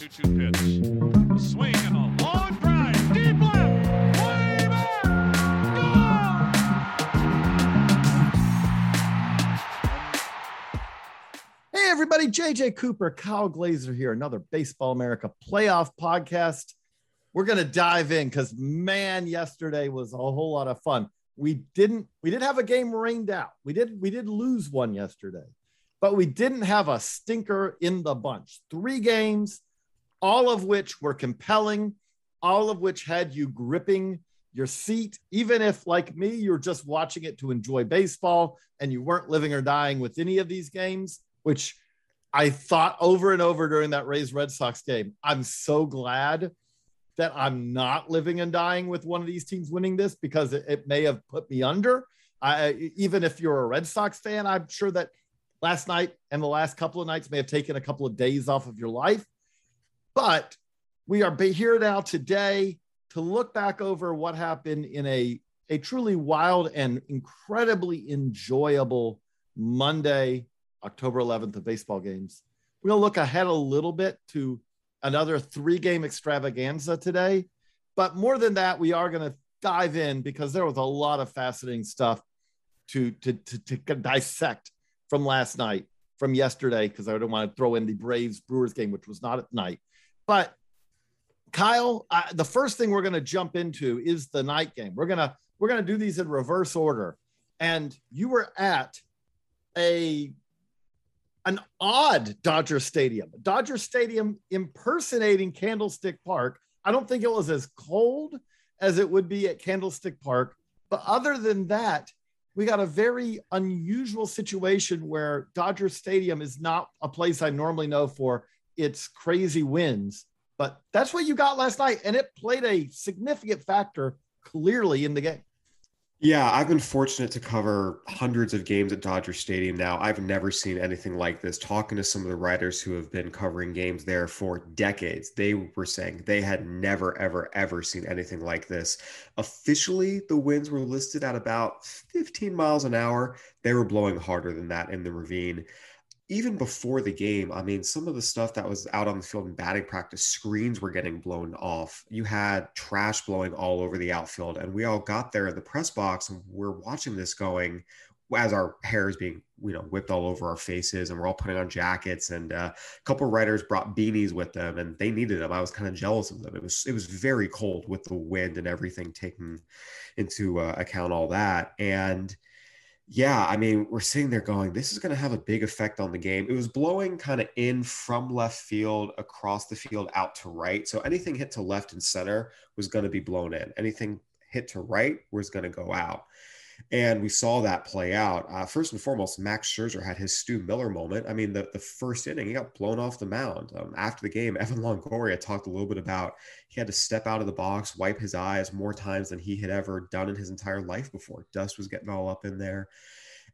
2 2 pitch. A swing and a long drive. Deep left. Way back. Hey, everybody, JJ Cooper, Kyle Glazer here, another Baseball America playoff podcast. We're going to dive in because, man, yesterday was a whole lot of fun. We didn't we did have a game rained out. We did we did lose one yesterday, but we didn't have a stinker in the bunch. Three games, all of which were compelling, all of which had you gripping your seat, even if, like me, you're just watching it to enjoy baseball and you weren't living or dying with any of these games which I thought over and over during that Rays Red Sox game. I'm so glad that I'm not living and dying with one of these teams winning this because it, it may have put me under. I, even if you're a Red Sox fan, I'm sure that last night and the last couple of nights may have taken a couple of days off of your life. But we are here now today to look back over what happened in a, a truly wild and incredibly enjoyable Monday October 11th of baseball games. We're going to look ahead a little bit to another three game extravaganza today. But more than that, we are going to dive in because there was a lot of fascinating stuff to, to, to, to dissect from last night, from yesterday, because I don't want to throw in the Braves Brewers game, which was not at night. But Kyle, uh, the first thing we're going to jump into is the night game. We're going to we're to do these in reverse order. And you were at a an odd Dodger Stadium. Dodger Stadium impersonating Candlestick Park. I don't think it was as cold as it would be at Candlestick Park. But other than that, we got a very unusual situation where Dodger Stadium is not a place I normally know for its crazy winds. But that's what you got last night. And it played a significant factor clearly in the game. Yeah, I've been fortunate to cover hundreds of games at Dodger Stadium now. I've never seen anything like this. Talking to some of the writers who have been covering games there for decades, they were saying they had never, ever, ever seen anything like this. Officially, the winds were listed at about 15 miles an hour. They were blowing harder than that in the ravine even before the game, I mean, some of the stuff that was out on the field in batting practice, screens were getting blown off. You had trash blowing all over the outfield. And we all got there in the press box and we're watching this going as our hair is being, you know, whipped all over our faces and we're all putting on jackets. And uh, a couple of writers brought beanies with them and they needed them. I was kind of jealous of them. It was, it was very cold with the wind and everything taken into uh, account all that. And, yeah, I mean, we're sitting there going, this is going to have a big effect on the game. It was blowing kind of in from left field across the field out to right. So anything hit to left and center was going to be blown in. Anything hit to right was going to go out. And we saw that play out. Uh, first and foremost, Max Scherzer had his Stu Miller moment. I mean, the, the first inning, he got blown off the mound. Um, after the game, Evan Longoria talked a little bit about he had to step out of the box, wipe his eyes more times than he had ever done in his entire life before. Dust was getting all up in there.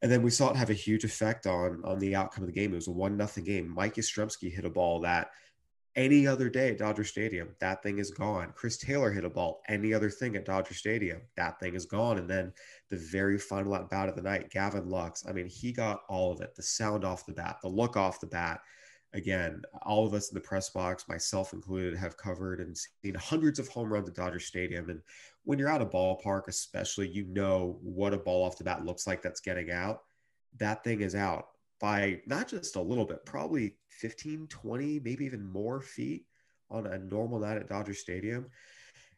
And then we saw it have a huge effect on on the outcome of the game. It was a one nothing game. Mike Yastrzemski hit a ball that any other day at Dodger Stadium, that thing is gone. Chris Taylor hit a ball any other thing at Dodger Stadium, that thing is gone. And then the very final at bat of the night, Gavin Lux, I mean, he got all of it the sound off the bat, the look off the bat. Again, all of us in the press box, myself included, have covered and seen hundreds of home runs at Dodger Stadium. And when you're at a ballpark, especially, you know what a ball off the bat looks like that's getting out. That thing is out by not just a little bit, probably 15, 20, maybe even more feet on a normal night at Dodger Stadium.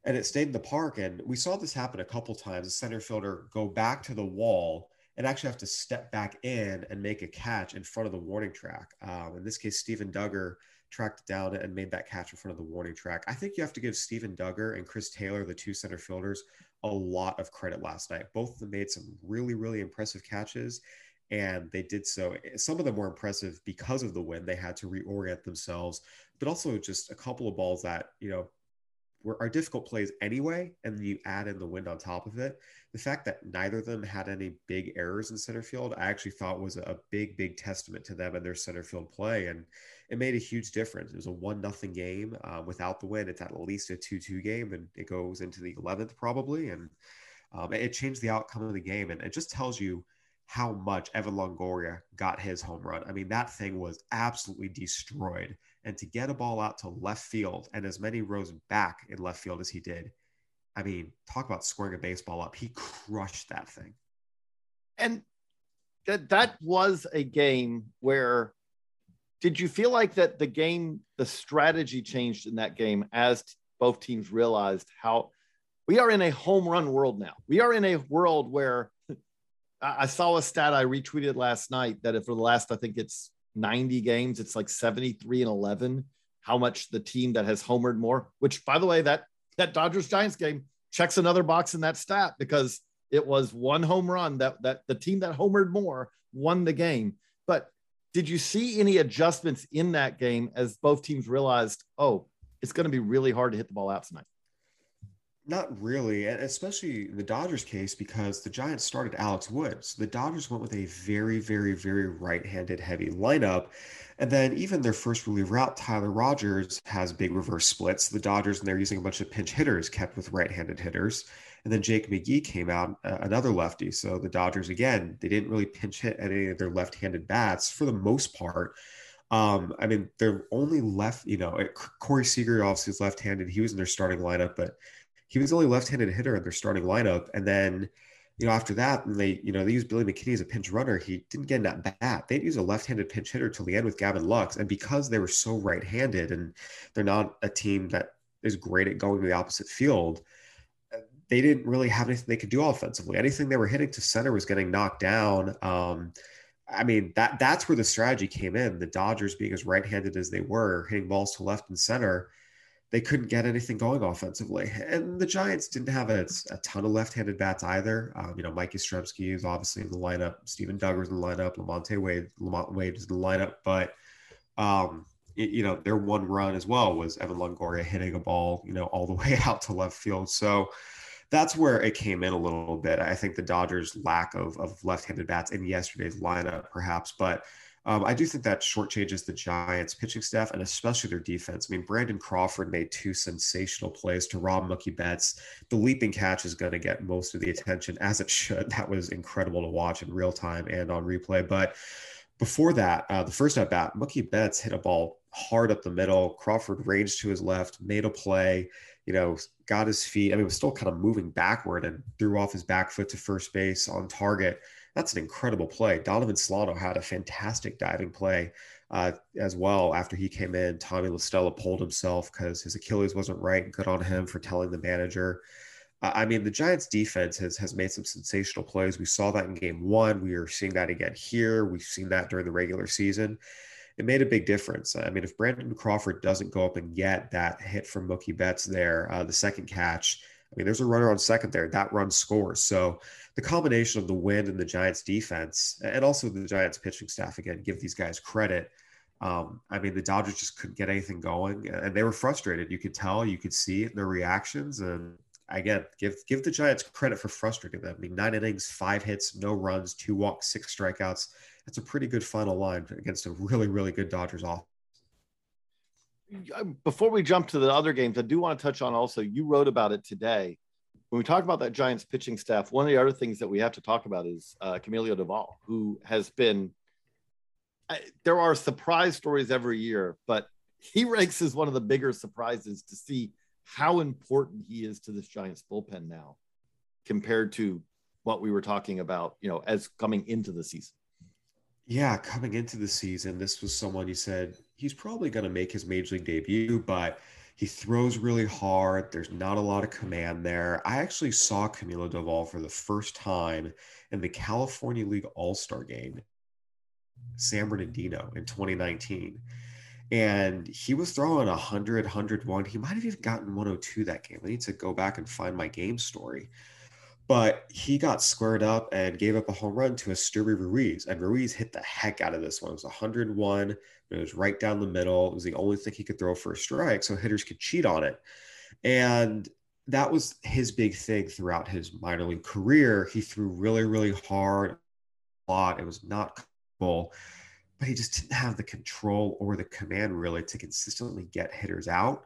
And it stayed in the park. And we saw this happen a couple times. The center fielder go back to the wall and actually have to step back in and make a catch in front of the warning track. Um, in this case, Steven Duggar tracked down and made that catch in front of the warning track. I think you have to give Steven Duggar and Chris Taylor, the two center fielders, a lot of credit last night. Both of them made some really, really impressive catches and they did so. Eh, some of them were impressive because of the win. They had to reorient themselves, but also just a couple of balls that you know were are difficult plays anyway, and you add in the wind on top of it. The fact that neither of them had any big errors in center field, I actually thought was a big, big testament to them and their center field play, and it made a huge difference. It was a one nothing game um, without the win. It's at least a two two game, and it goes into the eleventh probably, and um, it changed the outcome of the game, and it just tells you how much Evan Longoria got his home run. I mean, that thing was absolutely destroyed And to get a ball out to left field and as many rows back in left field as he did, I mean, talk about scoring a baseball up. He crushed that thing. And that that was a game where did you feel like that the game, the strategy changed in that game as both teams realized how we are in a home run world now. We are in a world where I saw a stat I retweeted last night that for the last, I think it's 90 games, it's like 73 and 11, how much the team that has homered more, which by the way, that that Dodgers Giants game checks another box in that stat because it was one home run that that the team that homered more won the game. But did you see any adjustments in that game as both teams realized, oh, it's going to be really hard to hit the ball out tonight? Not really, and especially the Dodgers case because the Giants started Alex Woods. The Dodgers went with a very, very, very right-handed heavy lineup. And then even their first reliever out, Tyler Rogers, has big reverse splits. The Dodgers, and they're using a bunch of pinch hitters kept with right-handed hitters. And then Jake McGee came out, uh, another lefty. So the Dodgers, again, they didn't really pinch hit at any of their left-handed bats for the most part. Um, I mean, they're only left, you know, Corey Seager obviously is left-handed. He was in their starting lineup, but he was the only left-handed hitter in their starting lineup. And then, you know, after that, they, you know, they used Billy McKinney as a pinch runner. He didn't get in that bat. They'd use a left-handed pinch hitter to the end with Gavin Lux. And because they were so right-handed and they're not a team that is great at going to the opposite field, they didn't really have anything they could do offensively. Anything they were hitting to center was getting knocked down. Um, I mean, that that's where the strategy came in. The Dodgers being as right-handed as they were, hitting balls to left and center, they couldn't get anything going offensively. And the Giants didn't have a, a ton of left-handed bats either. Um, you know, Mike Yastrzemski is obviously in the lineup. Steven Duggar's in the lineup. LaMonte Wade, LaMonte Wade is in the lineup. But, um, it, you know, their one run as well was Evan Longoria hitting a ball, you know, all the way out to left field. So that's where it came in a little bit. I think the Dodgers' lack of, of left-handed bats in yesterday's lineup, perhaps, but – um, I do think that shortchanges the Giants' pitching staff and especially their defense. I mean, Brandon Crawford made two sensational plays to rob Mookie Betts. The leaping catch is going to get most of the attention, as it should. That was incredible to watch in real time and on replay. But before that, uh, the first at bat, Mookie Betts hit a ball hard up the middle. Crawford ranged to his left, made a play, you know, got his feet. I mean, was still kind of moving backward and threw off his back foot to first base on target that's an incredible play. Donovan Solano had a fantastic diving play uh, as well after he came in. Tommy La Stella pulled himself because his Achilles wasn't right. Good on him for telling the manager. I mean, the Giants' defense has has made some sensational plays. We saw that in Game One. We are seeing that again here. We've seen that during the regular season. It made a big difference. I mean, if Brandon Crawford doesn't go up and get that hit from Mookie Betts there, uh, the second catch, I mean, there's a runner on second there. That run scores. So the combination of the win and the Giants defense, and also the Giants pitching staff, again, give these guys credit. Um, I mean, the Dodgers just couldn't get anything going, and they were frustrated. You could tell, you could see in their reactions. And again, give give the Giants credit for frustrating them. I mean, nine innings, five hits, no runs, two walks, six strikeouts. That's a pretty good final line against a really, really good Dodgers offense before we jump to the other games, I do want to touch on also, you wrote about it today. When we talk about that Giants pitching staff, one of the other things that we have to talk about is uh, Camilo Doval, who has been, I, there are surprise stories every year, but he ranks as one of the bigger surprises to see how important he is to this Giants bullpen now compared to what we were talking about, you know, as coming into the season. Yeah, coming into the season, this was someone you said he's probably going to make his major league debut, but he throws really hard. There's not a lot of command there. I actually saw Camilo Doval for the first time in the California League All Star game, San Bernardino in 2019. And he was throwing 100, 101. He might have even gotten 102 that game. I need to go back and find my game story but he got squared up and gave up a home run to Esteury Ruiz, and Ruiz hit the heck out of this one. It was 101. It was right down the middle. It was the only thing he could throw for a strike, so hitters could cheat on it. And that was his big thing throughout his minor league career. He threw really, really hard a lot. It was not comfortable, but he just didn't have the control or the command really to consistently get hitters out.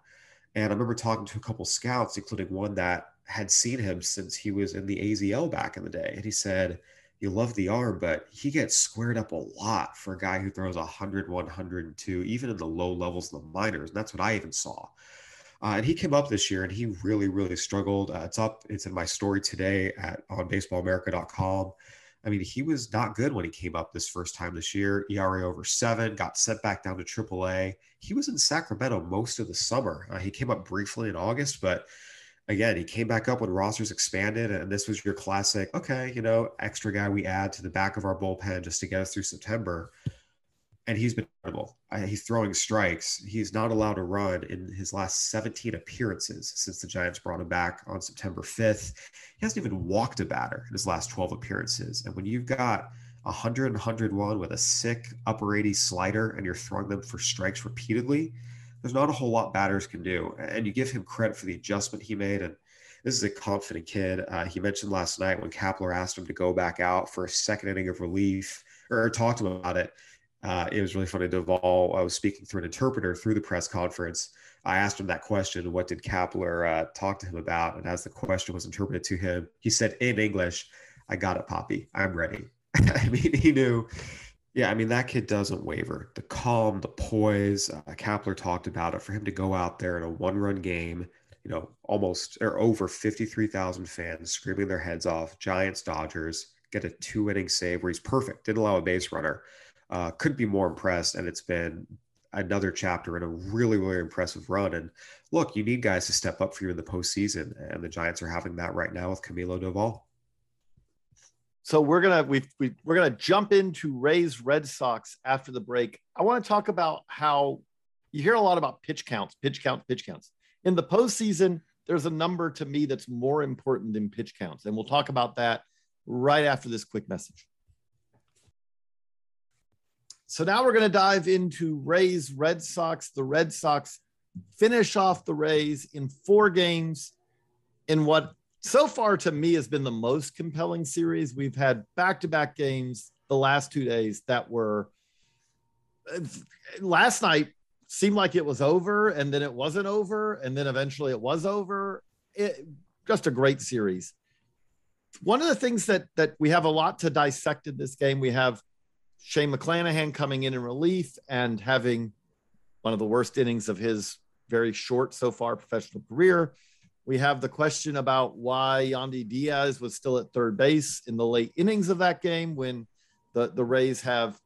And I remember talking to a couple scouts, including one that had seen him since he was in the AZL back in the day. And he said, you love the arm, but he gets squared up a lot for a guy who throws 100, 102, even in the low levels of the minors. And that's what I even saw. Uh, and he came up this year and he really, really struggled. Uh, it's up, it's in my story today at on baseballamerica.com. I mean, he was not good when he came up this first time this year. ERA over seven, got sent back down to AAA. He was in Sacramento most of the summer. Uh, he came up briefly in August, but again, he came back up when rosters expanded, and this was your classic, okay, you know, extra guy we add to the back of our bullpen just to get us through September. And he's been incredible. He's throwing strikes. He's not allowed to run in his last 17 appearances since the Giants brought him back on September 5th. He hasn't even walked a batter in his last 12 appearances. And when you've got 100 and 101 with a sick upper 80 slider and you're throwing them for strikes repeatedly, there's not a whole lot batters can do. And you give him credit for the adjustment he made. And this is a confident kid. Uh, he mentioned last night when Kapler asked him to go back out for a second inning of relief or talked to him about it. Uh, it was really funny. Doval, I was speaking through an interpreter through the press conference. I asked him that question, what did Kapler uh, talk to him about? And as the question was interpreted to him, he said in English, I got it, Poppy. I'm ready. I mean, he knew yeah, I mean that kid doesn't waver. The calm, the poise. Uh, Kapler talked about it for him to go out there in a one-run game. You know, almost or over fifty-three thousand fans screaming their heads off. Giants, Dodgers get a two-inning save where he's perfect. Didn't allow a base runner. Uh, couldn't be more impressed, and it's been another chapter in a really, really impressive run. And look, you need guys to step up for you in the postseason, and the Giants are having that right now with Camilo Doval. So we're gonna we, we we're gonna jump into Rays Red Sox after the break. I want to talk about how you hear a lot about pitch counts, pitch count, pitch counts. In the postseason, there's a number to me that's more important than pitch counts, and we'll talk about that right after this quick message. So now we're going to dive into Rays Red Sox. The Red Sox finish off the Rays in four games in what so far to me has been the most compelling series. We've had back-to-back games the last two days that were uh, last night seemed like it was over and then it wasn't over and then eventually it was over. It, just a great series. One of the things that that we have a lot to dissect in this game, we have Shane McClanahan coming in in relief and having one of the worst innings of his very short so far professional career. We have the question about why Yandy Diaz was still at third base in the late innings of that game when the, the Rays have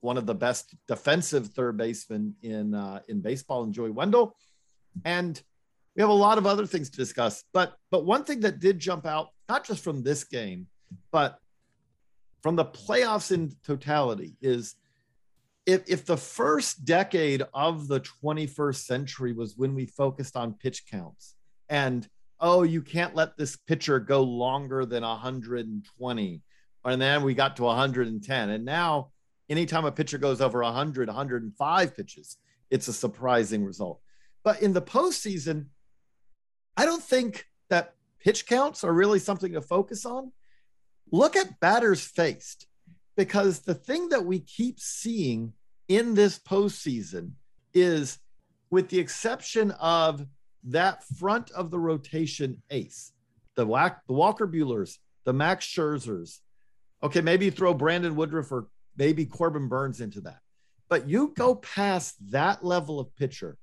one of the best defensive third basemen in uh, in baseball, in Joey Wendle. And we have a lot of other things to discuss. But but one thing that did jump out, not just from this game, but from the playoffs in totality, is if, if the first decade of the 21st century was when we focused on pitch counts, and oh, you can't let this pitcher go longer than 120. And then we got to 110. And now, anytime a pitcher goes over 100, 105 pitches, it's a surprising result. But in the postseason, I don't think that pitch counts are really something to focus on. Look at batters faced, because the thing that we keep seeing in this postseason is, with the exception of that front of the rotation ace, the, Wack, the Walker Buehlers, the Max Scherzers. Okay, maybe you throw Brandon Woodruff or maybe Corbin Burnes into that. But you go past that level of pitcher,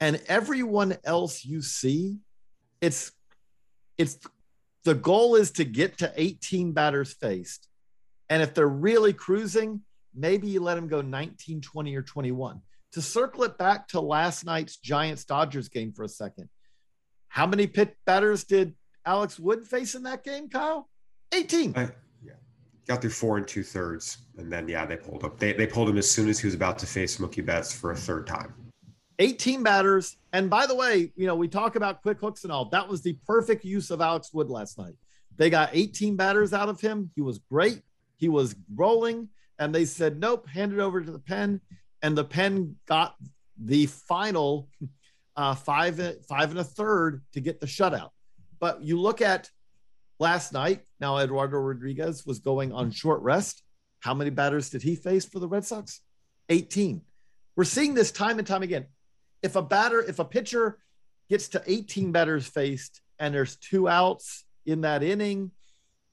and everyone else you see, it's it's the goal is to get to 18 batters faced. And if they're really cruising, maybe you let them go 19, 20, or 21 to circle it back to last night's Giants Dodgers game for a second. How many pit batters did Alex Wood face in that game, Kyle? 18. I, yeah. Got through four and two thirds. And then, yeah, they pulled up. They, they pulled him as soon as he was about to face Mookie Betts for a third time. 18 batters. And by the way, you know, we talk about quick hooks and all. That was the perfect use of Alex Wood last night. They got 18 batters out of him. He was great. He was rolling. And they said, nope, hand it over to the pen and the pen got the final uh, five five and a third to get the shutout. But you look at last night. Now Eduardo Rodriguez was going on short rest. How many batters did he face for the Red Sox? 18. We're seeing this time and time again. If a batter, if a pitcher gets to 18 batters faced and there's two outs in that inning,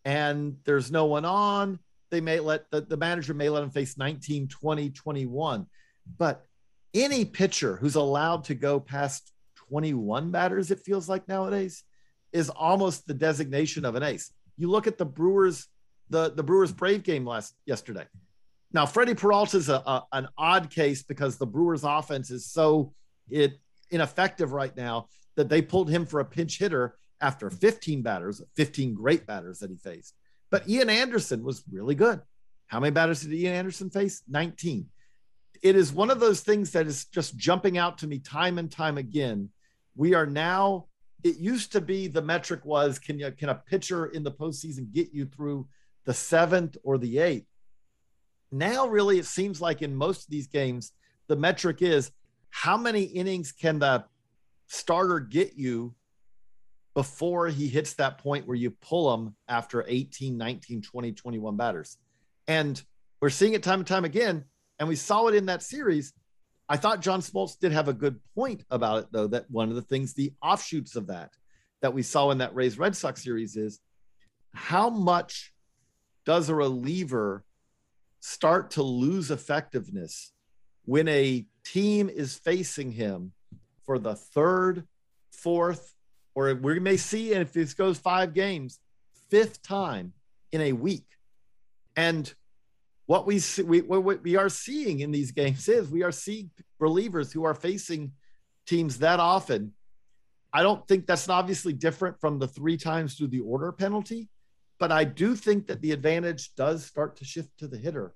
and there's no one on, they may let the, the manager may let him face 19, 20, 21. But any pitcher who's allowed to go past 21 batters, it feels like nowadays, is almost the designation of an ace. You look at the Brewers, the, the Brewers Brave game last yesterday. Now, Freddie Peralta is an odd case because the Brewers offense is so it ineffective right now that they pulled him for a pinch hitter after 15 batters, 15 great batters that he faced. But Ian Anderson was really good. How many batters did Ian Anderson face? 19. It is one of those things that is just jumping out to me time and time again. We are now, it used to be the metric was can you can a pitcher in the postseason get you through the seventh or the eighth? Now, really, it seems like in most of these games, the metric is how many innings can the starter get you before he hits that point where you pull him after 18, 19, 20, 21 batters. And we're seeing it time and time again. And we saw it in that series. I thought John Smoltz did have a good point about it, though, that one of the things, the offshoots of that, that we saw in that Rays Red Sox series is how much does a reliever start to lose effectiveness when a team is facing him for the third, fourth, or we may see, and if this goes five games, fifth time in a week. And what we see, we, what we are seeing in these games is we are seeing relievers who are facing teams that often. I don't think that's obviously different from the three times through the order penalty, but I do think that the advantage does start to shift to the hitter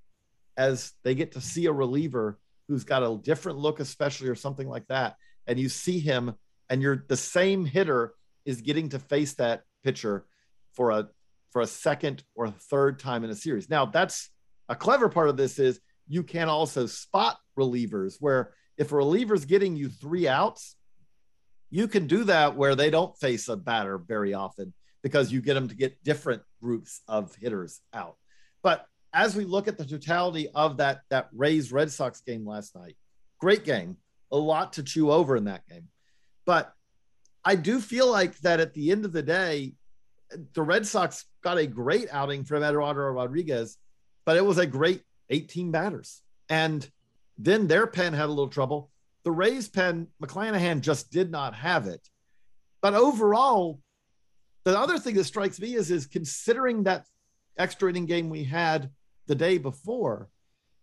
as they get to see a reliever who's got a different look, especially or something like that. And you see him, and you're the same hitter is getting to face that pitcher for a for a second or a third time in a series. Now, that's a clever part of this is you can also spot relievers where if a reliever's getting you three outs, you can do that where they don't face a batter very often because you get them to get different groups of hitters out. But as we look at the totality of that that Rays Red Sox game last night, great game, a lot to chew over in that game. But I do feel like that at the end of the day, the Red Sox got a great outing from Eduardo Rodriguez, but it was a great 18 batters. And then their pen had a little trouble. The Rays pen, McClanahan just did not have it. But overall, the other thing that strikes me is, is considering that extra inning game we had the day before,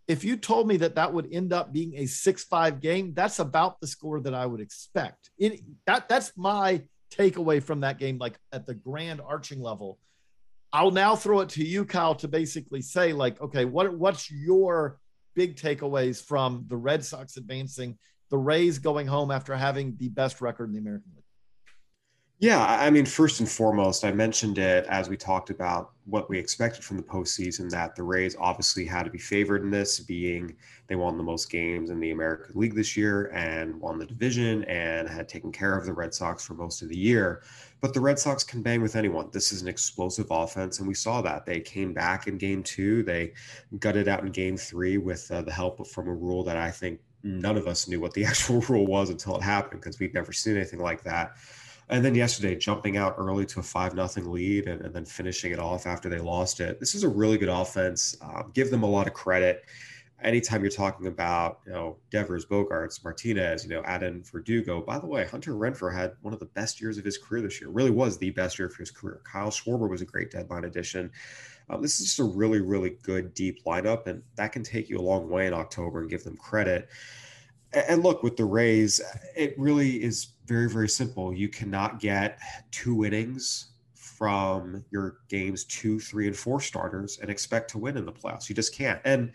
if you told me that that would end up being a 6-5 game, that's about the score that I would expect. It, that that's my takeaway from that game like at the grand arching level. I'll now throw it to you Kyle to basically say like okay, what what's your big takeaways from the Red Sox advancing, the Rays going home after having the best record in the American League? Yeah, I mean, first and foremost, I mentioned it as we talked about what we expected from the postseason that the Rays obviously had to be favored in this, being they won the most games in the American League this year and won the division and had taken care of the Red Sox for most of the year. But the Red Sox can bang with anyone. This is an explosive offense, and we saw that. They came back in game two, they gutted out in game three with uh, the help from a rule that I think none of us knew what the actual rule was until it happened because we'd never seen anything like that. And then yesterday, jumping out early to a five nothing lead and, and, then finishing it off after they lost it. This is a really good offense. Um, give them a lot of credit. Anytime you're talking about, you know, Devers, Bogaerts, Martinez, you know, Adam Verdugo. By the way, Hunter Renfroe had one of the best years of his career this year. Really was the best year for his career. Kyle Schwarber was a great deadline addition. Um, this is just a really, really good deep lineup, and that can take you a long way in October and give them credit. And look, with the Rays, it really is very, very simple. You cannot get two innings from your games two, three, and four starters and expect to win in the playoffs. You just can't. And,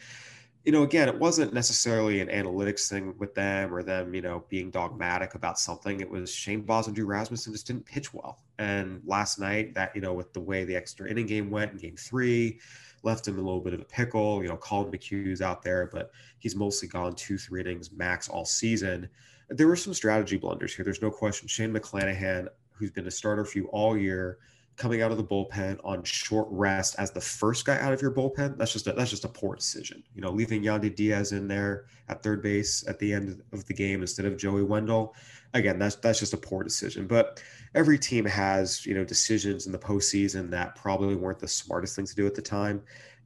you know, again, it wasn't necessarily an analytics thing with them or them, you know, being dogmatic about something. It was Shane Baz and Drew Rasmussen just didn't pitch well. And last night, that, you know, with the way the extra inning game went in game three, left him a little bit of a pickle. You know, Collin McHugh's out there, but he's mostly gone two, three innings max all season. There were some strategy blunders here. There's no question. Shane McClanahan, who's been a starter for you all year, coming out of the bullpen on short rest as the first guy out of your bullpen, that's just a, that's just a poor decision. You know, leaving Yandy Diaz in there at third base at the end of the game instead of Joey Wendle, again, that's that's just a poor decision. But every team has you know decisions in the postseason that probably weren't the smartest thing to do at the time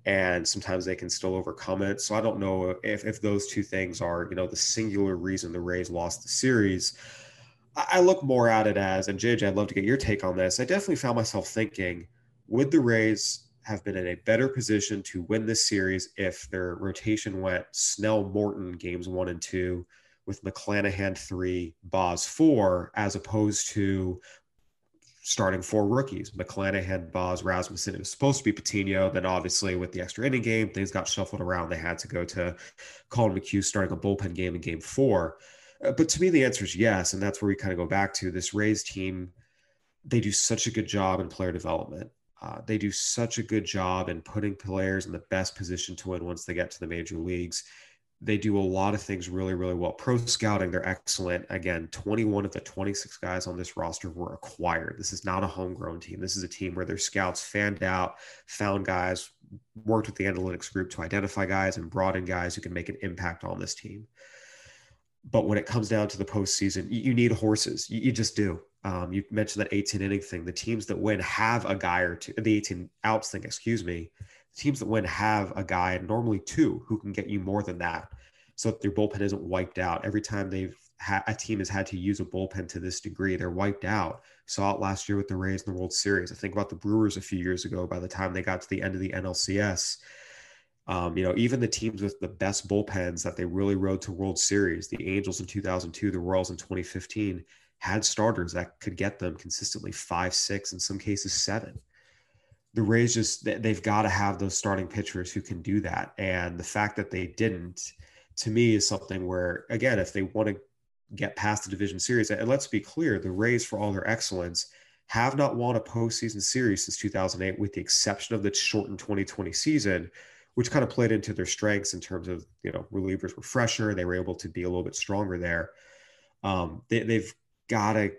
and sometimes they can still overcome it. So I don't know if, if those two things are, you know, the singular reason the Rays lost the series. I look more at it as, and JJ, I'd love to get your take on this. I definitely found myself thinking, would the Rays have been in a better position to win this series if their rotation went Snell Morton games one and two with McClanahan three, Baz four, as opposed to starting four rookies McClanahan, Baz, Rasmussen. It was supposed to be Patino. Then, obviously, with the extra inning game, things got shuffled around. They had to go to Collin McHugh starting a bullpen game in game four. Uh, but to me, the answer is yes. And that's where we kind of go back to this Rays team. They do such a good job in player development. Uh, they do such a good job in putting players in the best position to win once they get to the major leagues they do a lot of things really, really well. Pro scouting, they're excellent. Again, 21 of the 26 guys on this roster were acquired. This is not a homegrown team. This is a team where their scouts fanned out, found guys, worked with the analytics group to identify guys and brought in guys who can make an impact on this team. But when it comes down to the postseason, you, you need horses. You, you just do. Um, you mentioned that 18 inning thing. The teams that win have a guy or two, the 18 outs thing, excuse me The teams that win have a guy, normally two, who can get you more than that. So that their bullpen isn't wiped out. Every time they've ha- a team has had to use a bullpen to this degree, they're wiped out. Saw it last year with the Rays in the World Series. I think about the Brewers a few years ago. By the time they got to the end of the NLCS, um, you know, even the teams with the best bullpens that they really rode to World Series, the Angels in 2002, the Royals in 2015, had starters that could get them consistently five, six, in some cases seven the Rays just they've got to have those starting pitchers who can do that. And the fact that they didn't, to me, is something where again, if they want to get past the division series, and let's be clear, the Rays, for all their excellence, have not won a postseason series since 2008, with the exception of the shortened 2020 season, which kind of played into their strengths in terms of you know relievers were fresher, they were able to be a little bit stronger there. Um, they, they've got to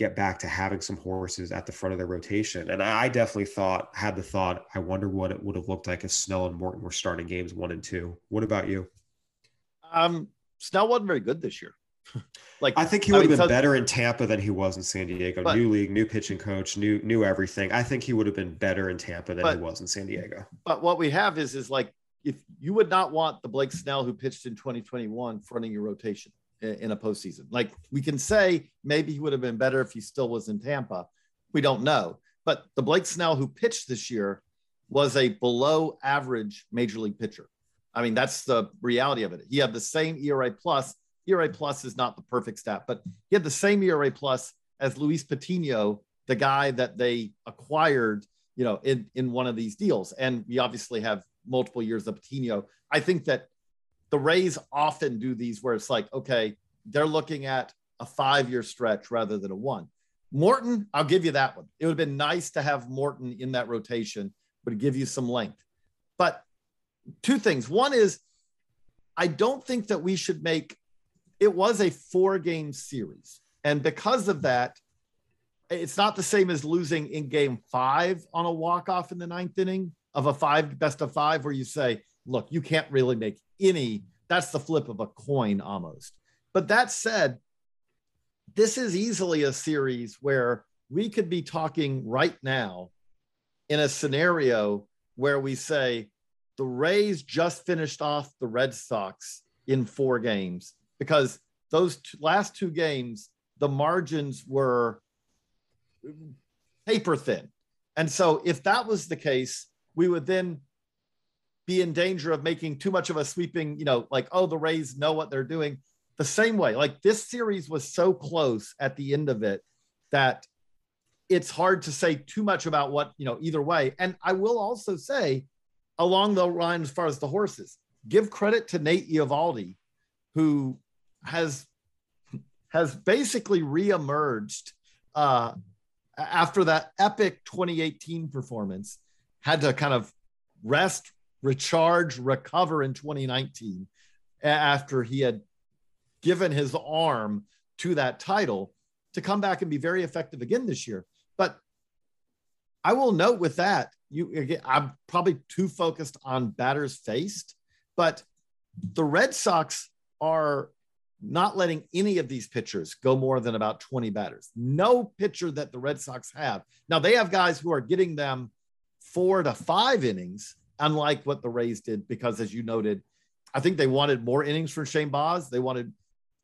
get back to having some horses at the front of their rotation. And I definitely thought, had the thought, I wonder what it would have looked like if Snell and Morton were starting games one and two. What about you? Um, Snell wasn't very good this year. like I think he would I mean, have been so, better in Tampa than he was in San Diego. But, new league, new pitching coach, new new everything. I think he would have been better in Tampa than but, he was in San Diego. But what we have is is like if you would not want the Blake Snell who pitched in 2021 fronting your rotation in a postseason. Like we can say maybe he would have been better if he still was in Tampa. We don't know. But the Blake Snell who pitched this year was a below average major league pitcher. I mean, that's the reality of it. He had the same ERA plus. ERA plus is not the perfect stat, but he had the same ERA plus as Luis Patino, the guy that they acquired, you know, in, in one of these deals. And we obviously have multiple years of Patino. I think that the Rays often do these where it's like, okay, they're looking at a five year stretch rather than a one. Morton, I'll give you that one. It would have been nice to have Morton in that rotation, would give you some length. But two things. One is, I don't think that we should make it was a four game series. And because of that, it's not the same as losing in game five on a walk off in the ninth inning of a five best of five, where you say, look, you can't really make any, that's the flip of a coin almost. But that said, this is easily a series where we could be talking right now in a scenario where we say the Rays just finished off the Red Sox in four games because those last two games, the margins were paper thin. And so if that was the case, we would then be in danger of making too much of a sweeping, you know, like, oh, the Rays know what they're doing. The same way, like this series was so close at the end of it that it's hard to say too much about what, you know, either way. And I will also say, along the line as far as the horses, give credit to Nate Eovaldi, who has has basically reemerged uh, after that epic 2018 performance, had to kind of rest, recharge, recover in 2019 after he had given his arm to that title to come back and be very effective again this year. But I will note with that, you again, I'm probably too focused on batters faced, but the Red Sox are not letting any of these pitchers go more than about 20 batters. No pitcher that the Red Sox have. Now they have guys who are getting them four to five innings, unlike what the Rays did, because as you noted, I think they wanted more innings from Shane Baz. They wanted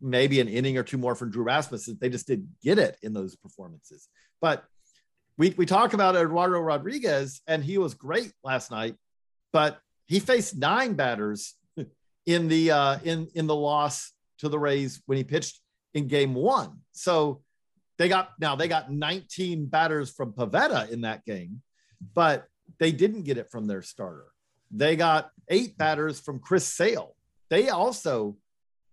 maybe an inning or two more from Drew Rasmussen. They just didn't get it in those performances. But we, we talk about Eduardo Rodriguez, and he was great last night, but he faced nine batters in the uh, in in the loss to the Rays when he pitched in game one. So they got now they got 19 batters from Pivetta in that game, but they didn't get it from their starter. They got eight batters from Chris Sale. They also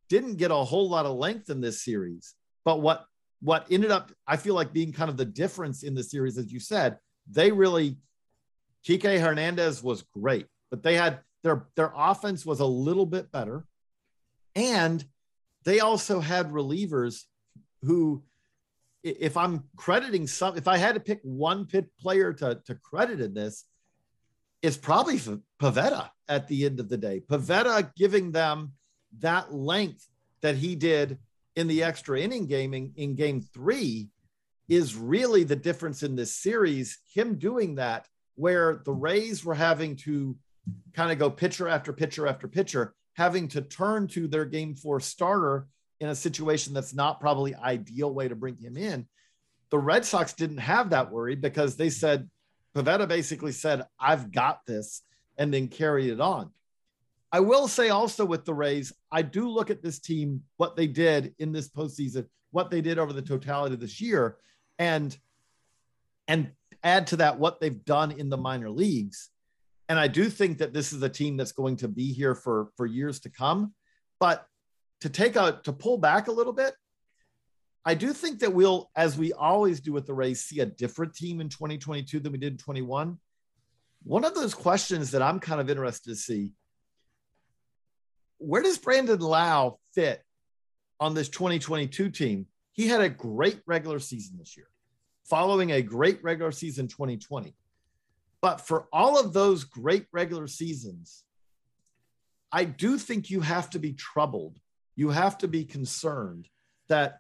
didn't get a whole lot of length in this series. But what what ended up, I feel like being kind of the difference in the series, as you said, they really Kike Hernandez was great, but they had their their offense was a little bit better. And they also had relievers who, if I'm crediting some, if I had to pick one pit player to, to credit in this, it's probably Pivetta at the end of the day. Pivetta giving them that length that he did in the extra inning gaming in game three is really the difference in this series. Him doing that, where the Rays were having to kind of go pitcher after pitcher after pitcher, having to turn to their game four starter in a situation that's not probably ideal way to bring him in. The Red Sox didn't have that worry because they said Pivetta basically said, I've got this, and then carried it on. I will say also with the Rays, I do look at this team, what they did in this postseason, what they did over the totality of this year, and and add to that what they've done in the minor leagues. And I do think that this is a team that's going to be here for for years to come. But to take a to pull back a little bit, I do think that we'll, as we always do with the Rays, see a different team in 2022 than we did in 21. One of those questions that I'm kind of interested to see where does Brandon Lowe fit on this 2022 team? He had a great regular season this year, following a great regular season 2020. But for all of those great regular seasons, I do think you have to be troubled. You have to be concerned that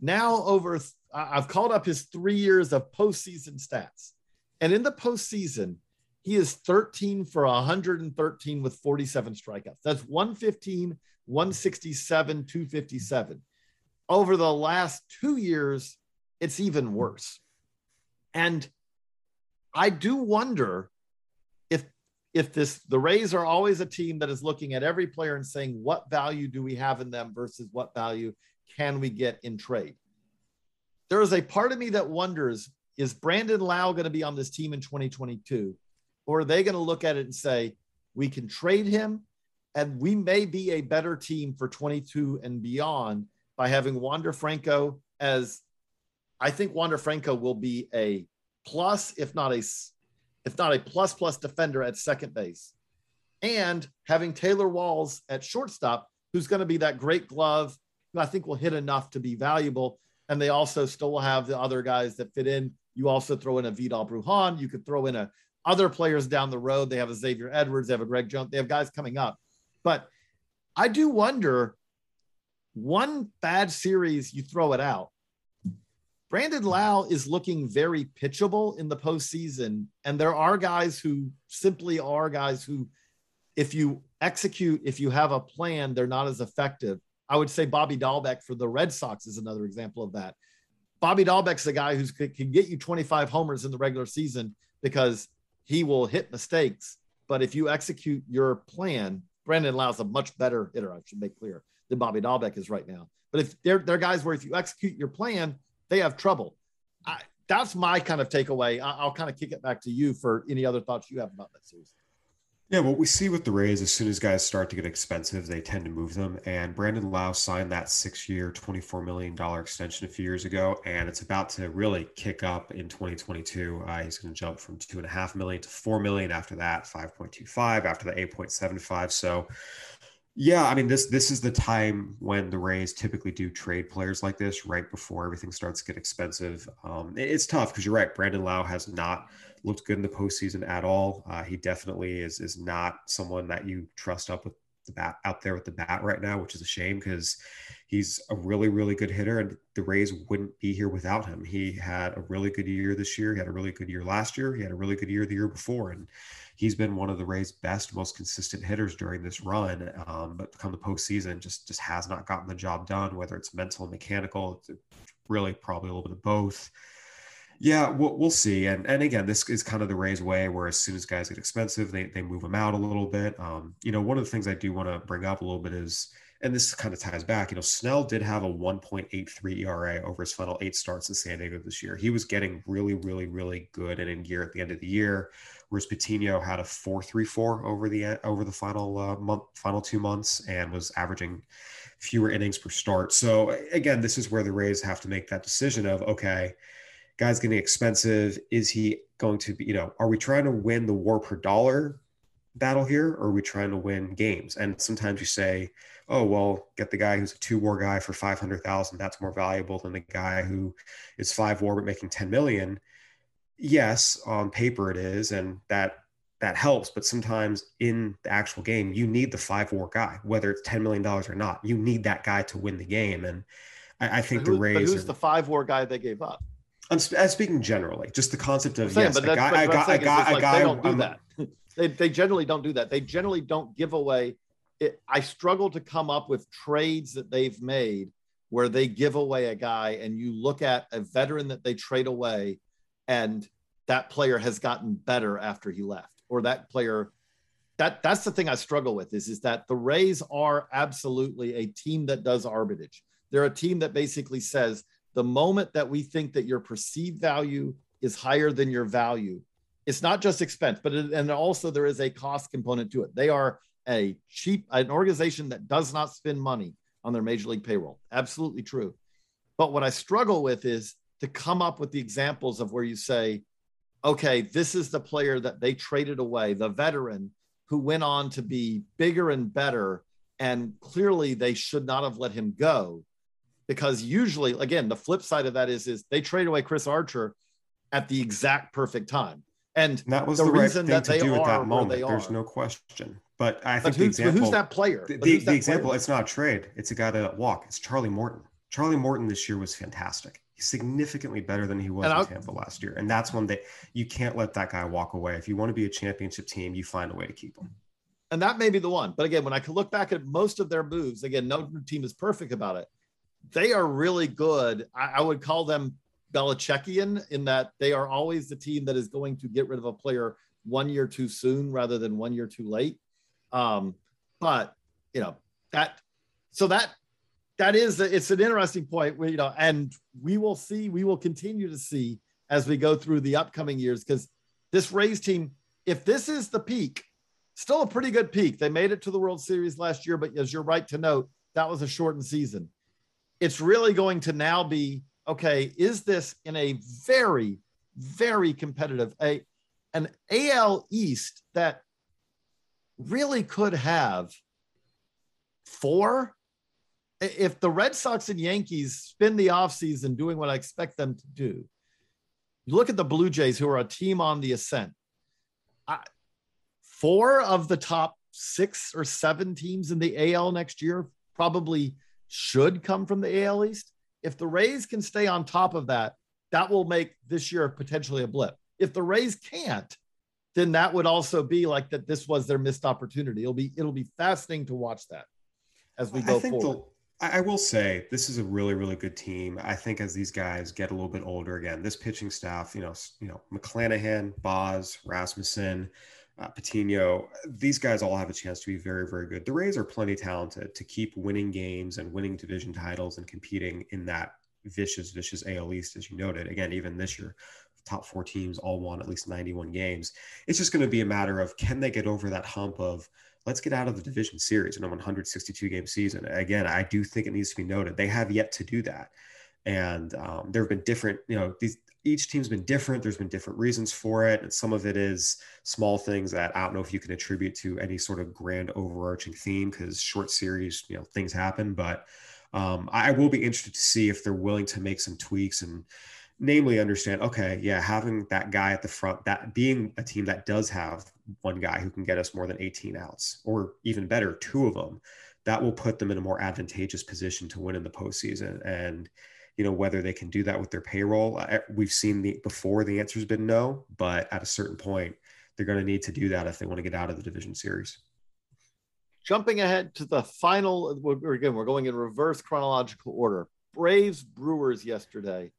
now over I've called up his three years of postseason stats. And in the postseason, he is 13 for 113 with 47 strikeouts. That's 115, 167, 257. Over the last two years, it's even worse. And I do wonder if if this the Rays are always a team that is looking at every player and saying what value do we have in them versus what value can we get in trade there is a part of me that wonders is Brandon Lowe going to be on this team in 2022? Or are they going to look at it and say, we can trade him and we may be a better team for 22 and beyond by having Wander Franco as I think Wander Franco will be a plus, if not a if not a plus plus defender at second base, and having Taylor Walls at shortstop, who's going to be that great glove, who I think will hit enough to be valuable and they also still will have the other guys that fit in. You also throw in a Vidal Brujan. You could throw in a other players down the road. They have a Xavier Edwards. They have a Greg Jones. They have guys coming up. But I do wonder one bad series, you throw it out. Brandon Lowe is looking very pitchable in the postseason. And there are guys who simply are guys who, if you execute, if you have a plan, they're not as effective. I would say Bobby Dalbec for the Red Sox is another example of that. Bobby Dalbec's a guy who can get you 25 homers in the regular season because he will hit mistakes. But if you execute your plan, Brandon Lowe's a much better hitter, I should make clear, than Bobby Dalbec is right now. But if they're, they're guys where if you execute your plan, they have trouble. I, that's my kind of takeaway. I, I'll kind of kick it back to you for any other thoughts you have about that series. Yeah, what we see with the Rays, as soon as guys start to get expensive, they tend to move them. And Brandon Lowe signed that six-year, $24 million extension a few years ago, and it's about to really kick up in 2022. Uh, he's going to jump from two and a half million to four million after that, 5.25 after the 8.75. So Yeah, I mean this this is the time when the Rays typically do trade players like this right before everything starts to get expensive. Um, it's tough because you're right. Brandon Lowe has not looked good in the postseason at all. Uh, he definitely is is not someone that you trust up with the bat out there with the bat right now, which is a shame because he's a really really good hitter and the Rays wouldn't be here without him. He had a really good year this year. He had a really good year last year. He had a really good year the year before, and he's been one of the Rays' best, most consistent hitters during this run. Um, but come the postseason, just just has not gotten the job done. Whether it's mental mechanical, really probably a little bit of both. Yeah, we'll, we'll see. And and again, this is kind of the Rays way, where as soon as guys get expensive, they they move them out a little bit. Um, you know, one of the things I do want to bring up a little bit is and this kind of ties back, you know, Snell did have a 1.83 ERA over his final eight starts in San Diego this year. He was getting really, really, really good and in gear at the end of the year, whereas Patino had a 4.34 over the over the final uh, month, final two months, and was averaging fewer innings per start. So again, this is where the Rays have to make that decision of okay, guy's getting expensive. Is he going to be, you know, are we trying to win the war per dollar battle here, or are we trying to win games? And sometimes you say oh well get the guy who's a two war guy for 500000 that's more valuable than the guy who is five war but making 10 million. Yes on paper it is and that that helps but sometimes in the actual game you need the five war guy whether it's 10 million dollars or not. You need that guy to win the game and i, I think who, the rays who's are, the five war guy they gave up? I'm, speaking generally just the concept of saying, yes, but a that's, guy, a guy, a guy, a guy they they generally don't do that. They generally don't give away. It, I struggle to come up with trades that they've made where they give away a guy and you look at a veteran that they trade away and that player has gotten better after he left or that player that that's the thing I struggle with is is that the Rays are absolutely a team that does arbitrage. They're a team that basically says the moment that we think that your perceived value is higher than your value, it's not just expense, but it, and also there is a cost component to it. They are a cheap an organization that does not spend money on their major league payroll. Absolutely true. But what I struggle with is to come up with the examples of where you say, okay, this is the player that they traded away, the veteran who went on to be bigger and better. And clearly they should not have let him go. Because usually, again, the flip side of that is, is they trade away Chris Archer at the exact perfect time. And that was the the, right reason thing that to they do at that moment. There's no question. But I but think the who's, but example, who's that player? the, the, that the example, player? it's not a trade. It's a guy that walk. It's Charlie Morton. Charlie Morton this year was fantastic. He's significantly better than he was And in Tampa last year. And that's one that you can't let that guy walk away. If you want to be a championship team, you find a way to keep him. and that may be the one. But again, when I can look back at most of their moves, again, no team is perfect about it. They are really good. I, I would call them Belichickian in that they are always the team that is going to get rid of a player one year too soon rather than one year too late. Um, but you know that so that that is it's an interesting point where, you know and we will see we will continue to see as we go through the upcoming years because this Rays team if this is the peak still a pretty good peak they made it to the World Series last year but as you're right to note that was a shortened season it's really going to now be okay is this in a very very competitive a an AL East that really could have four if the Red Sox and Yankees spend the offseason doing what I expect them to do, you look at the Blue Jays, who are a team on the ascent. I, four of the top six or seven teams in the AL next year probably should come from the AL East. If the Rays can stay on top of that, that will make this year potentially a blip. If the Rays can't, then that would also be like that. This was their missed opportunity. It'll be it'll be fascinating to watch that as we go I think forward. the I I will say this is a really, really good team. I think as these guys get a little bit older again, this pitching staff, you know, you know, McClanahan, Baz, Rasmussen, uh, Patino, these guys all have a chance to be very, very good. The Rays are plenty talented to keep winning games and winning division titles and competing in that vicious, vicious AL East, as you noted. Again, even this year, top four teams all won at least 91 games. It's just going to be a matter of can they get over that hump of let's get out of the division series in a 162 game season. Again, I do think it needs to be noted they have yet to do that, and um, there have been different, you know, these each team's been different. There's been different reasons for it. And some of it is small things that I don't know if you can attribute to any sort of grand overarching theme because short series, you know, things happen. But um, I will be interested to see if they're willing to make some tweaks and namely understand, okay, yeah, having that guy at the front, that being a team that does have one guy who can get us more than 18 outs, or even better, two of them, that will put them in a more advantageous position to win in the postseason. And you know whether they can do that with their payroll we've seen the before the answer's been no but at a certain point they're going to need to do that if they want to get out of the division series. Jumping ahead to the final again we're going in reverse chronological order. Braves brewers yesterday.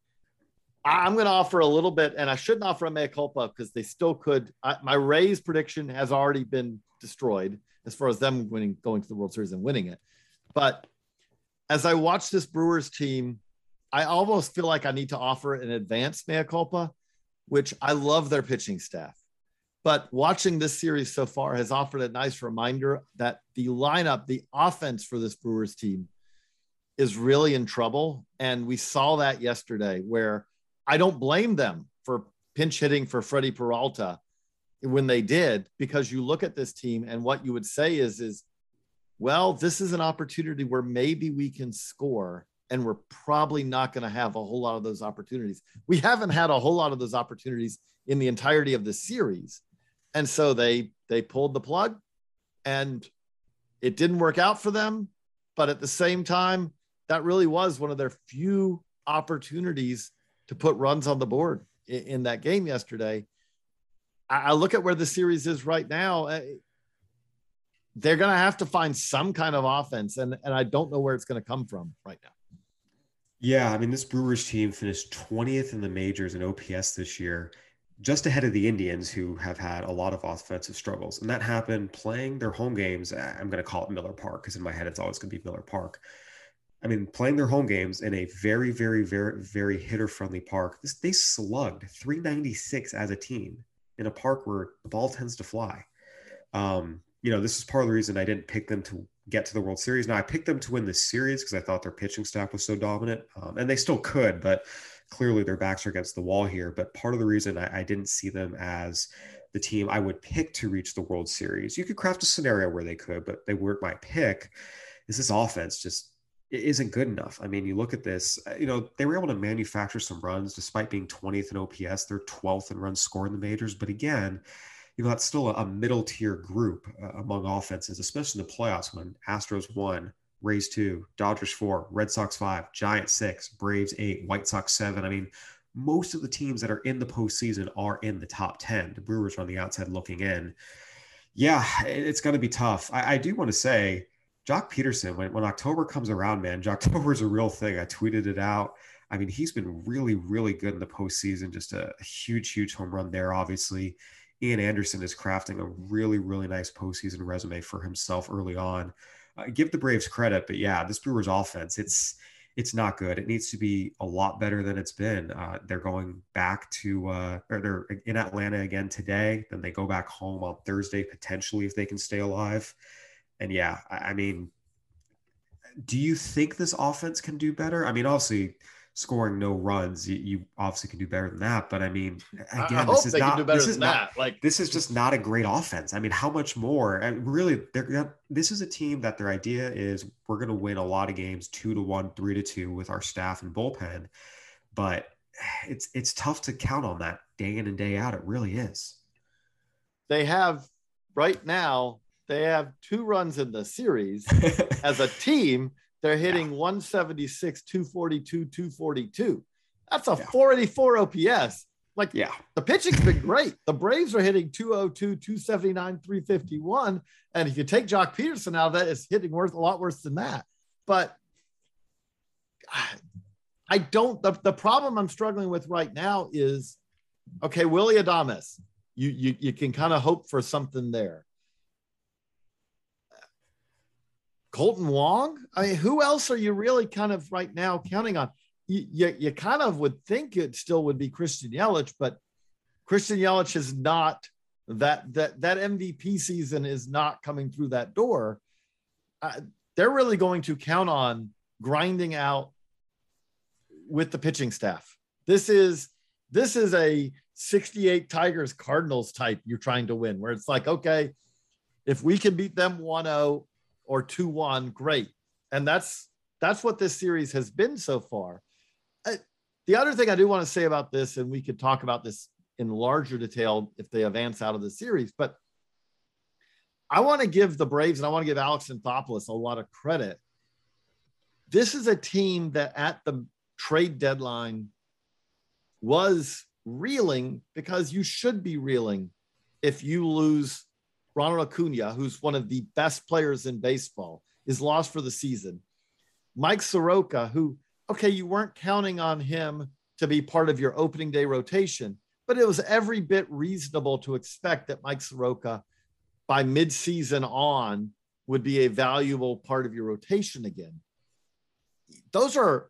I'm going to offer a little bit and i shouldn't offer a mea culpa because they still could I, my rays prediction has already been destroyed as far as them winning going to the world series and winning it. But as i watch this brewers team I almost feel like I need to offer an advanced mea culpa, which I love their pitching staff. But watching this series so far has offered a nice reminder that the lineup, the offense for this Brewers team is really in trouble. And we saw that yesterday, where I don't blame them for pinch hitting for Freddie Peralta when they did, because you look at this team and what you would say is, is, well, this is an opportunity where maybe we can score and we're probably not going to have a whole lot of those opportunities. We haven't had a whole lot of those opportunities in the entirety of the series. And so they they pulled the plug and it didn't work out for them, but at the same time that really was one of their few opportunities to put runs on the board in, in that game yesterday. I, I, look at where the series is right now. Eh, they're going to have to find some kind of offense, and, and I don't know where it's going to come from right now. Yeah, I mean, this Brewers team finished 20th in the majors in OPS this year, just ahead of the Indians, who have had a lot of offensive struggles. And that happened playing their home games. I'm going to call it Miller Park because in my head, it's always going to be Miller Park. I mean, playing their home games in a very, very, very, very hitter friendly park, this, they slugged 396 as a team in a park where the ball tends to fly. Um, you know, this is part of the reason I didn't pick them to get to the World Series. Now I picked them to win this series because I thought their pitching staff was so dominant, um, and they still could, but clearly their backs are against the wall here. But part of the reason I, I didn't see them as the team I would pick to reach the World Series, you could craft a scenario where they could, but they weren't my pick. Is this offense just it isn't good enough. I mean, you look at this, uh, you know, they were able to manufacture some runs despite being 20th in OPS. They're 12th in runs scored in the majors. But again, you know, that's still a, middle tier group uh, among offenses, especially in the playoffs when Astros won, Rays two, Dodgers four, Red Sox five, Giants six, Braves eight, White Sox seven. I mean, most of the teams that are in the postseason are in the top 10. The Brewers are on the outside looking in. Yeah, it's going to be tough. I, I do want to say, Joc Pederson, when, when October comes around, man, October is a real thing. I tweeted it out. I mean, he's been really, really good in the postseason. Just a huge, huge home run there, obviously. Ian Anderson is crafting a really, really nice postseason resume for himself early on. Uh, give the Braves credit, but yeah, this Brewers offense, it's it's not good. It needs to be a lot better than it's been. Uh, they're going back to uh, or they're in Atlanta again today. Then they go back home on Thursday potentially if they can stay alive. And yeah, I, I mean, do you think this offense can do better? I mean, obviously scoring no runs, you, you, obviously can do better than that. But I mean, again, this is not this is not that. like this is just not a great offense. I mean, how much more? And really, they're this is a team that their idea is we're going to win a lot of games, two to one, three to two, with our staff and bullpen. But it's it's tough to count on that day in and day out. It really is. They have right now. They have two runs in the series as a team they're hitting yeah. 176, 242, 242. That's a yeah. 484 OPS. Like, yeah, the pitching's been great. The Braves are hitting 202, 279, 351. And if you take Joc Pederson out of that, it's hitting worth a lot worse than that. But I don't, the, the problem I'm struggling with right now is okay, Willie Adames, you, you, you can kind of hope for something there. Kolten Wong. I mean, who else are you really kind of right now counting on? You, you, you kind of would think it still would be Christian Yelich, but Christian Yelich is not that that that MVP season is not coming through that door. Uh, they're really going to count on grinding out with the pitching staff. This is This is a 68 Tigers Cardinals type you're trying to win, where it's like, okay, if we can beat them 1-0 or 2-1, great. And that's that's what this series has been so far. Uh, the other thing I do want to say about this, and we could talk about this in larger detail if they advance out of the series, but I want to give the Braves and I want to give Alex Anthopoulos a lot of credit. This is a team that at the trade deadline was reeling because you should be reeling if you lose Ronald Acuna, who's one of the best players in baseball, is lost for the season. Mike Soroka, who, okay, you weren't counting on him to be part of your opening day rotation, but it was every bit reasonable to expect that Mike Soroka by midseason on would be a valuable part of your rotation again. Those are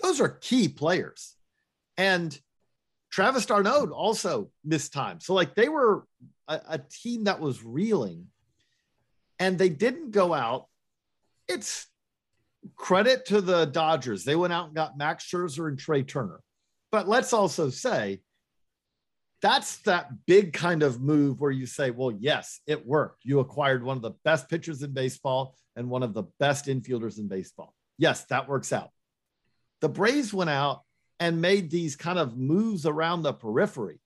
those are key players. And Travis d'Arnaud also missed time. So like they were a, a team that was reeling and they didn't go out. It's credit to the Dodgers. They went out and got Max Scherzer and Trea Turner. But let's also say that's that big kind of move where you say, well, yes, it worked. You acquired one of the best pitchers in baseball and one of the best infielders in baseball. Yes, that works out. The Braves went out and made these kind of moves around the periphery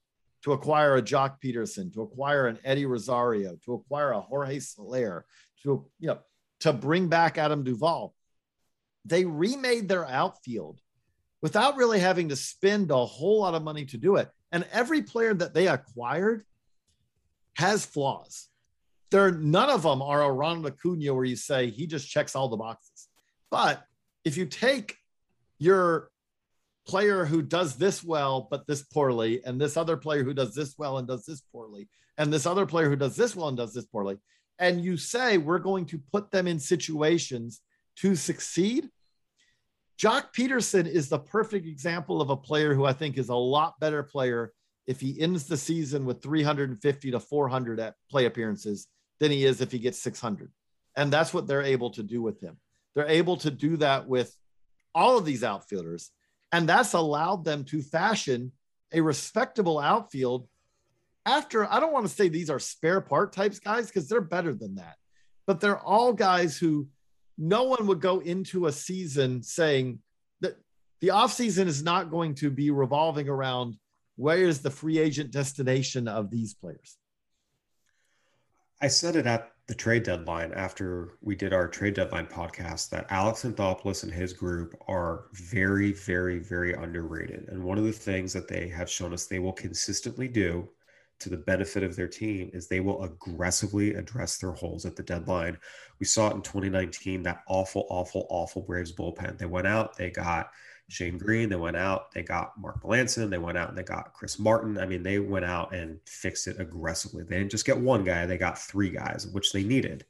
to acquire a Joc Pederson, to acquire an Eddie Rosario, to acquire a Jorge Soler, to you know, to bring back Adam Duvall. They remade their outfield without really having to spend a whole lot of money to do it. And every player that they acquired has flaws. There, none of them are a Ronald Acuna where you say he just checks all the boxes. But if you take your player who does this well but this poorly, and this other player who does this well and does this poorly, and this other player who does this well and does this poorly, and you say we're going to put them in situations to succeed, Joc Pederson is the perfect example of a player who I think is a lot better player if he ends the season with 350 to 400 at play appearances than he is if he gets 600. And that's what they're able to do with him. They're able to do that with all of these outfielders. And that's allowed them to fashion a respectable outfield after, I don't want to say these are spare part types guys because they're better than that, but they're all guys who no one would go into a season saying that the offseason is not going to be revolving around where is the free agent destination of these players. I said it at the trade deadline after we did our trade deadline podcast that Alex Anthopoulos and his group are very, very, very underrated. And one of the things that they have shown us they will consistently do to the benefit of their team is they will aggressively address their holes at the deadline. We saw it in 2019, that awful, awful, awful Braves bullpen. They went out, they got Shane Greene. they went out, they got Mark Melancon, they went out and they got Chris Martin. I mean, they went out and fixed it aggressively. They didn't just get one guy, they got three guys, which they needed.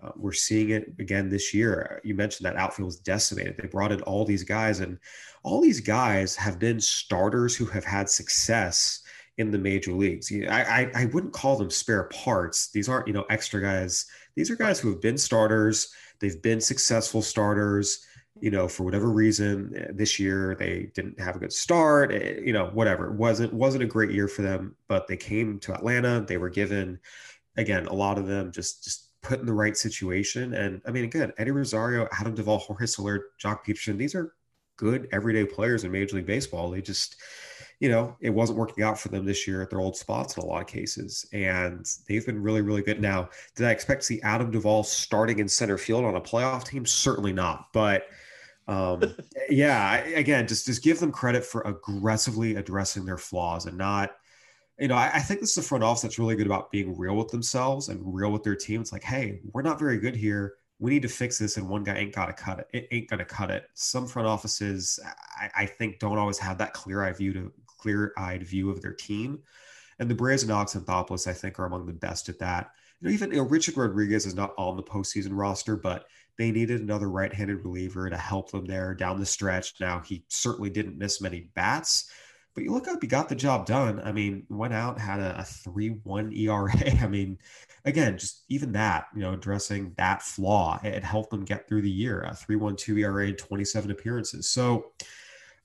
Uh, we're seeing it again this year. You mentioned that outfield was decimated. They brought in all these guys, and all these guys have been starters who have had success in the major leagues. I, I, I wouldn't call them spare parts. These aren't you know extra guys. These are guys who have been starters. They've been successful starters. You know, for whatever reason, eh, this year they didn't have a good start. Eh, you know, whatever. It wasn't wasn't a great year for them. But they came to Atlanta. They were given, again, a lot of them just just put in the right situation. And I mean, again, Eddie Rosario, Adam Duvall, Jorge Soler, Joc Pederson. These are good everyday players in Major League Baseball. They just you know, it wasn't working out for them this year at their old spots in a lot of cases. And they've been really, really good. Now, did I expect to see Adam Duvall starting in center field on a playoff team? Certainly not. But um, yeah, again, just just give them credit for aggressively addressing their flaws and not, you know, I, I think this is a front office that's really good about being real with themselves and real with their team. It's like, hey, we're not very good here we need to fix this and one guy ain't got to cut it. It ain't to cut it. Some front offices, I, I, think, don't always have that clear eye view to clear-eyed view of their team. And the Braves and Alex Anthopoulos, I think, are among the best at that. You know, even you know, Richard Rodriguez is not on the postseason roster, but they needed another right-handed reliever to help them there down the stretch. Now he certainly didn't miss many bats, but you look up, he got the job done. I mean, went out, had a, a 3-1 ERA. I mean, again, just even that, you know, addressing that flaw, it helped them get through the year. A 3-1-2 ERA, in 27 appearances. So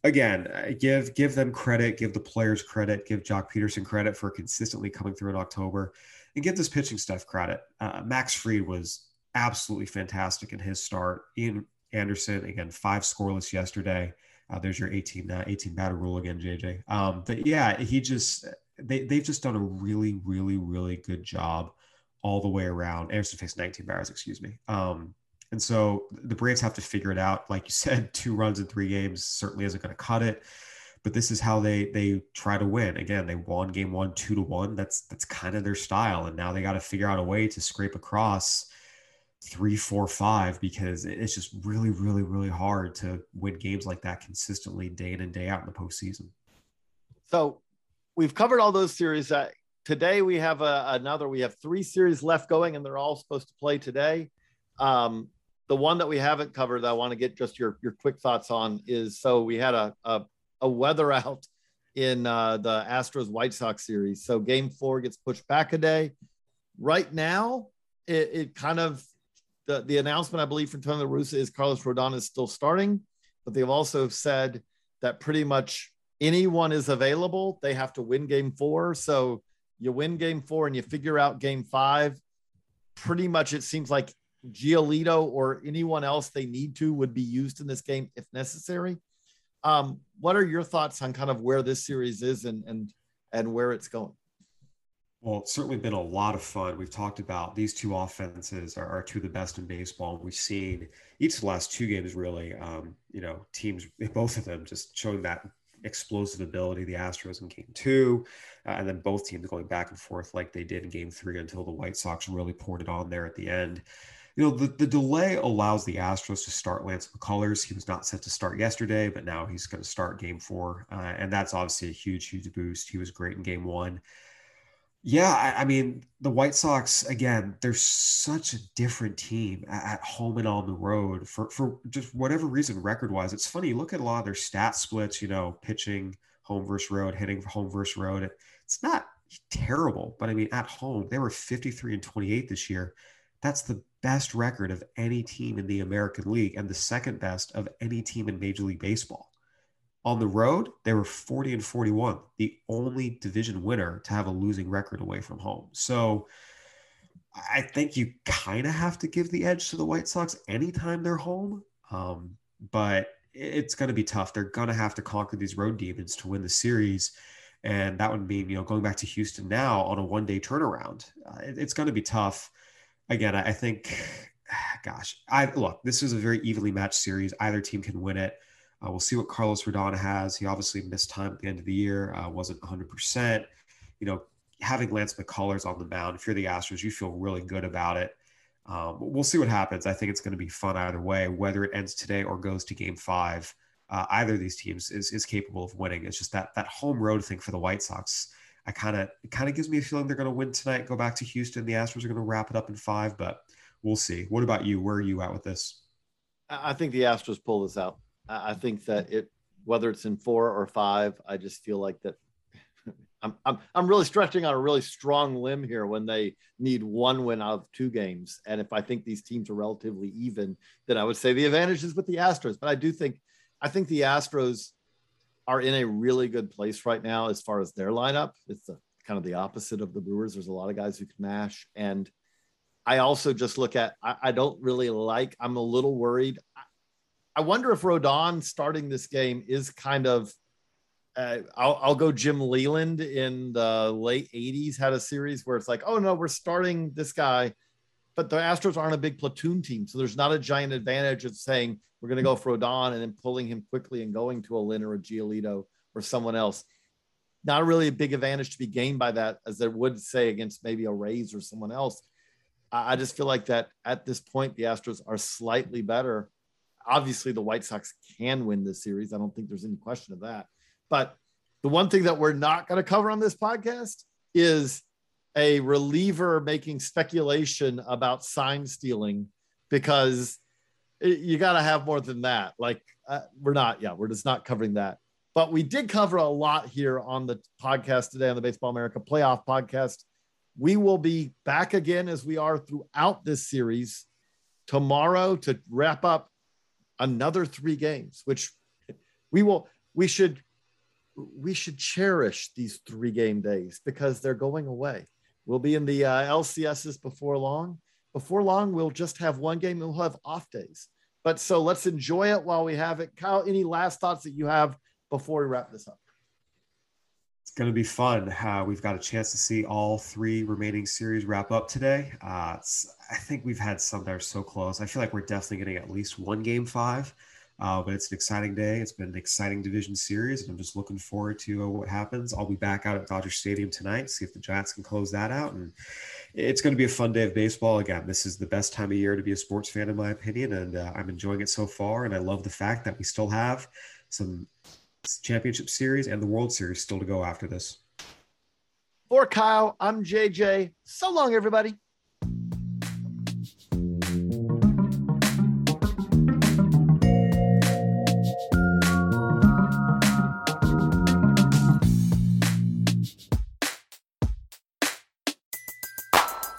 again, uh, give give them credit, give the players credit, give Joc Pederson credit for consistently coming through in October, and give this pitching staff credit. Uh, Max Fried was absolutely fantastic in his start. Ian Anderson again, five scoreless yesterday. Uh, there's your 18 uh, 18 batter rule again, JJ. Um, but yeah, he just they they've just done a really really really good job all the way around. Anderson faced 19 batters, excuse me. Um, and so the Braves have to figure it out. Like you said, two runs in three games certainly isn't going to cut it. But this is how they they try to win. Again, they won game one two to one. That's that's kind of their style. And now they got to figure out a way to scrape across three, four, five, because it's just really, really, really hard to win games like that consistently day in and day out in the postseason. So we've covered all those series. Uh, today we have a, another. We have three series left going, and they're all supposed to play today. Um, the one that we haven't covered that I want to get just your your quick thoughts on is so we had a a, a weather out in uh, the Astros White Sox series. So game four gets pushed back a day. Right now, it, it kind of the, the announcement I believe from Tony La Russa is Carlos Rodon is still starting, but they've also said that pretty much anyone is available. They have to win game four. So you win game four and you figure out game five. Pretty much it seems like Giolito or anyone else they need to would be used in this game if necessary. Um, what are your thoughts on kind of where this series is and and and where it's going? Well, it's certainly been a lot of fun. We've talked about these two offenses are, are two of the best in baseball. We've seen each of the last two games really, um, you know, teams, both of them just showing that explosive ability, the Astros in game two, uh, and then both teams going back and forth like they did in game three until the White Sox really poured it on there at the end you know, the, the delay allows the Astros to start Lance McCullers. He was not set to start yesterday, but now he's going to start game four. Uh, and that's obviously a huge, huge boost. He was great in game one. Yeah, I, I, mean, the White Sox, again, they're such a different team at, home and on the road for, for just whatever reason, record wise. It's funny, look at a lot of their stat splits, you know, pitching home versus road, hitting home versus road. It's not terrible, but I mean, at home, they were 53 and 28 this year. That's the best record of any team in the American League and the second best of any team in Major League Baseball. On the road, they were 40 and 41, the only division winner to have a losing record away from home. So I think you kind of have to give the edge to the White Sox anytime they're home. Um, but it's going to be tough. They're going to have to conquer these road demons to win the series. And that would mean, you know, going back to Houston now on a one day turnaround. Uh, it, it's going to be tough again, I think, gosh, I look, this is a very evenly matched series. Either team can win it. Uh, we'll see what Carlos Rodon has. He obviously missed time at the end of the year, uh, wasn't 100%. You know, having Lance McCullers on the mound, if you're the Astros, you feel really good about it. Um, we'll see what happens. I think it's going to be fun either way, whether it ends today or goes to game five. Uh, either of these teams is, is capable of winning. It's just that that home road thing for the White Sox I kind of it kind of gives me a feeling they're going to win tonight. Go back to Houston. The Astros are going to wrap it up in five, but we'll see. What about you? Where are you at with this? I think the Astros pull this out. I think that it whether it's in four or five, I just feel like that. I'm I'm I'm really stretching on a really strong limb here when they need one win out of two games, and if I think these teams are relatively even, then I would say the advantage is with the Astros. But I do think I think the Astros are in a really good place right now as far as their lineup. It's the, kind of the opposite of the Brewers. There's a lot of guys who can mash. And I also just look at, I, I don't really like, I'm a little worried. I, I, wonder if Rodon starting this game is kind of, uh, I'll, I'll go Jim Leyland in the late 80s had a series where it's like, oh no, we're starting this guy. But the Astros aren't a big platoon team. So there's not a giant advantage of saying, we're going to go for Rodon and then pulling him quickly and going to a Lynn or a Giolito or someone else. Not really a big advantage to be gained by that, as there would say against maybe a Rays or someone else. I just feel like that at this point, the Astros are slightly better. Obviously, the White Sox can win this series. I don't think there's any question of that. But the one thing that we're not going to cover on this podcast is a reliever making speculation about sign stealing because you got to have more than that. Like uh, we're not, yeah, we're just not covering that. But we did cover a lot here on the podcast today on the Baseball America Playoff Podcast. We will be back again as we are throughout this series tomorrow to wrap up another three games, which we will. we should we should cherish these three game days because they're going away. We'll be in the uh, LCSs before long. Before long, we'll just have one game and we'll have off days. But so let's enjoy it while we have it. Kyle, any last thoughts that you have before we wrap this up? It's going to be fun. Uh, we've got a chance to see all three remaining series wrap up today. Uh, I think we've had some that are so close. I feel like we're definitely getting at least one game five. Uh, but it's an exciting day. It's been an exciting division series, and I'm just looking forward to uh, what happens. I'll be back out at Dodger Stadium tonight, see if the Giants can close that out. And it's going to be a fun day of baseball. Again, this is the best time of year to be a sports fan, in my opinion, and uh, I'm enjoying it so far. And I love the fact that we still have some championship series and the World Series still to go after this. For Kyle, I'm JJ. So long, everybody.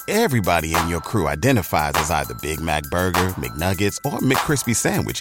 Everybody in your crew identifies as either Big Mac Burger, McNuggets, or McCrispy Sandwich.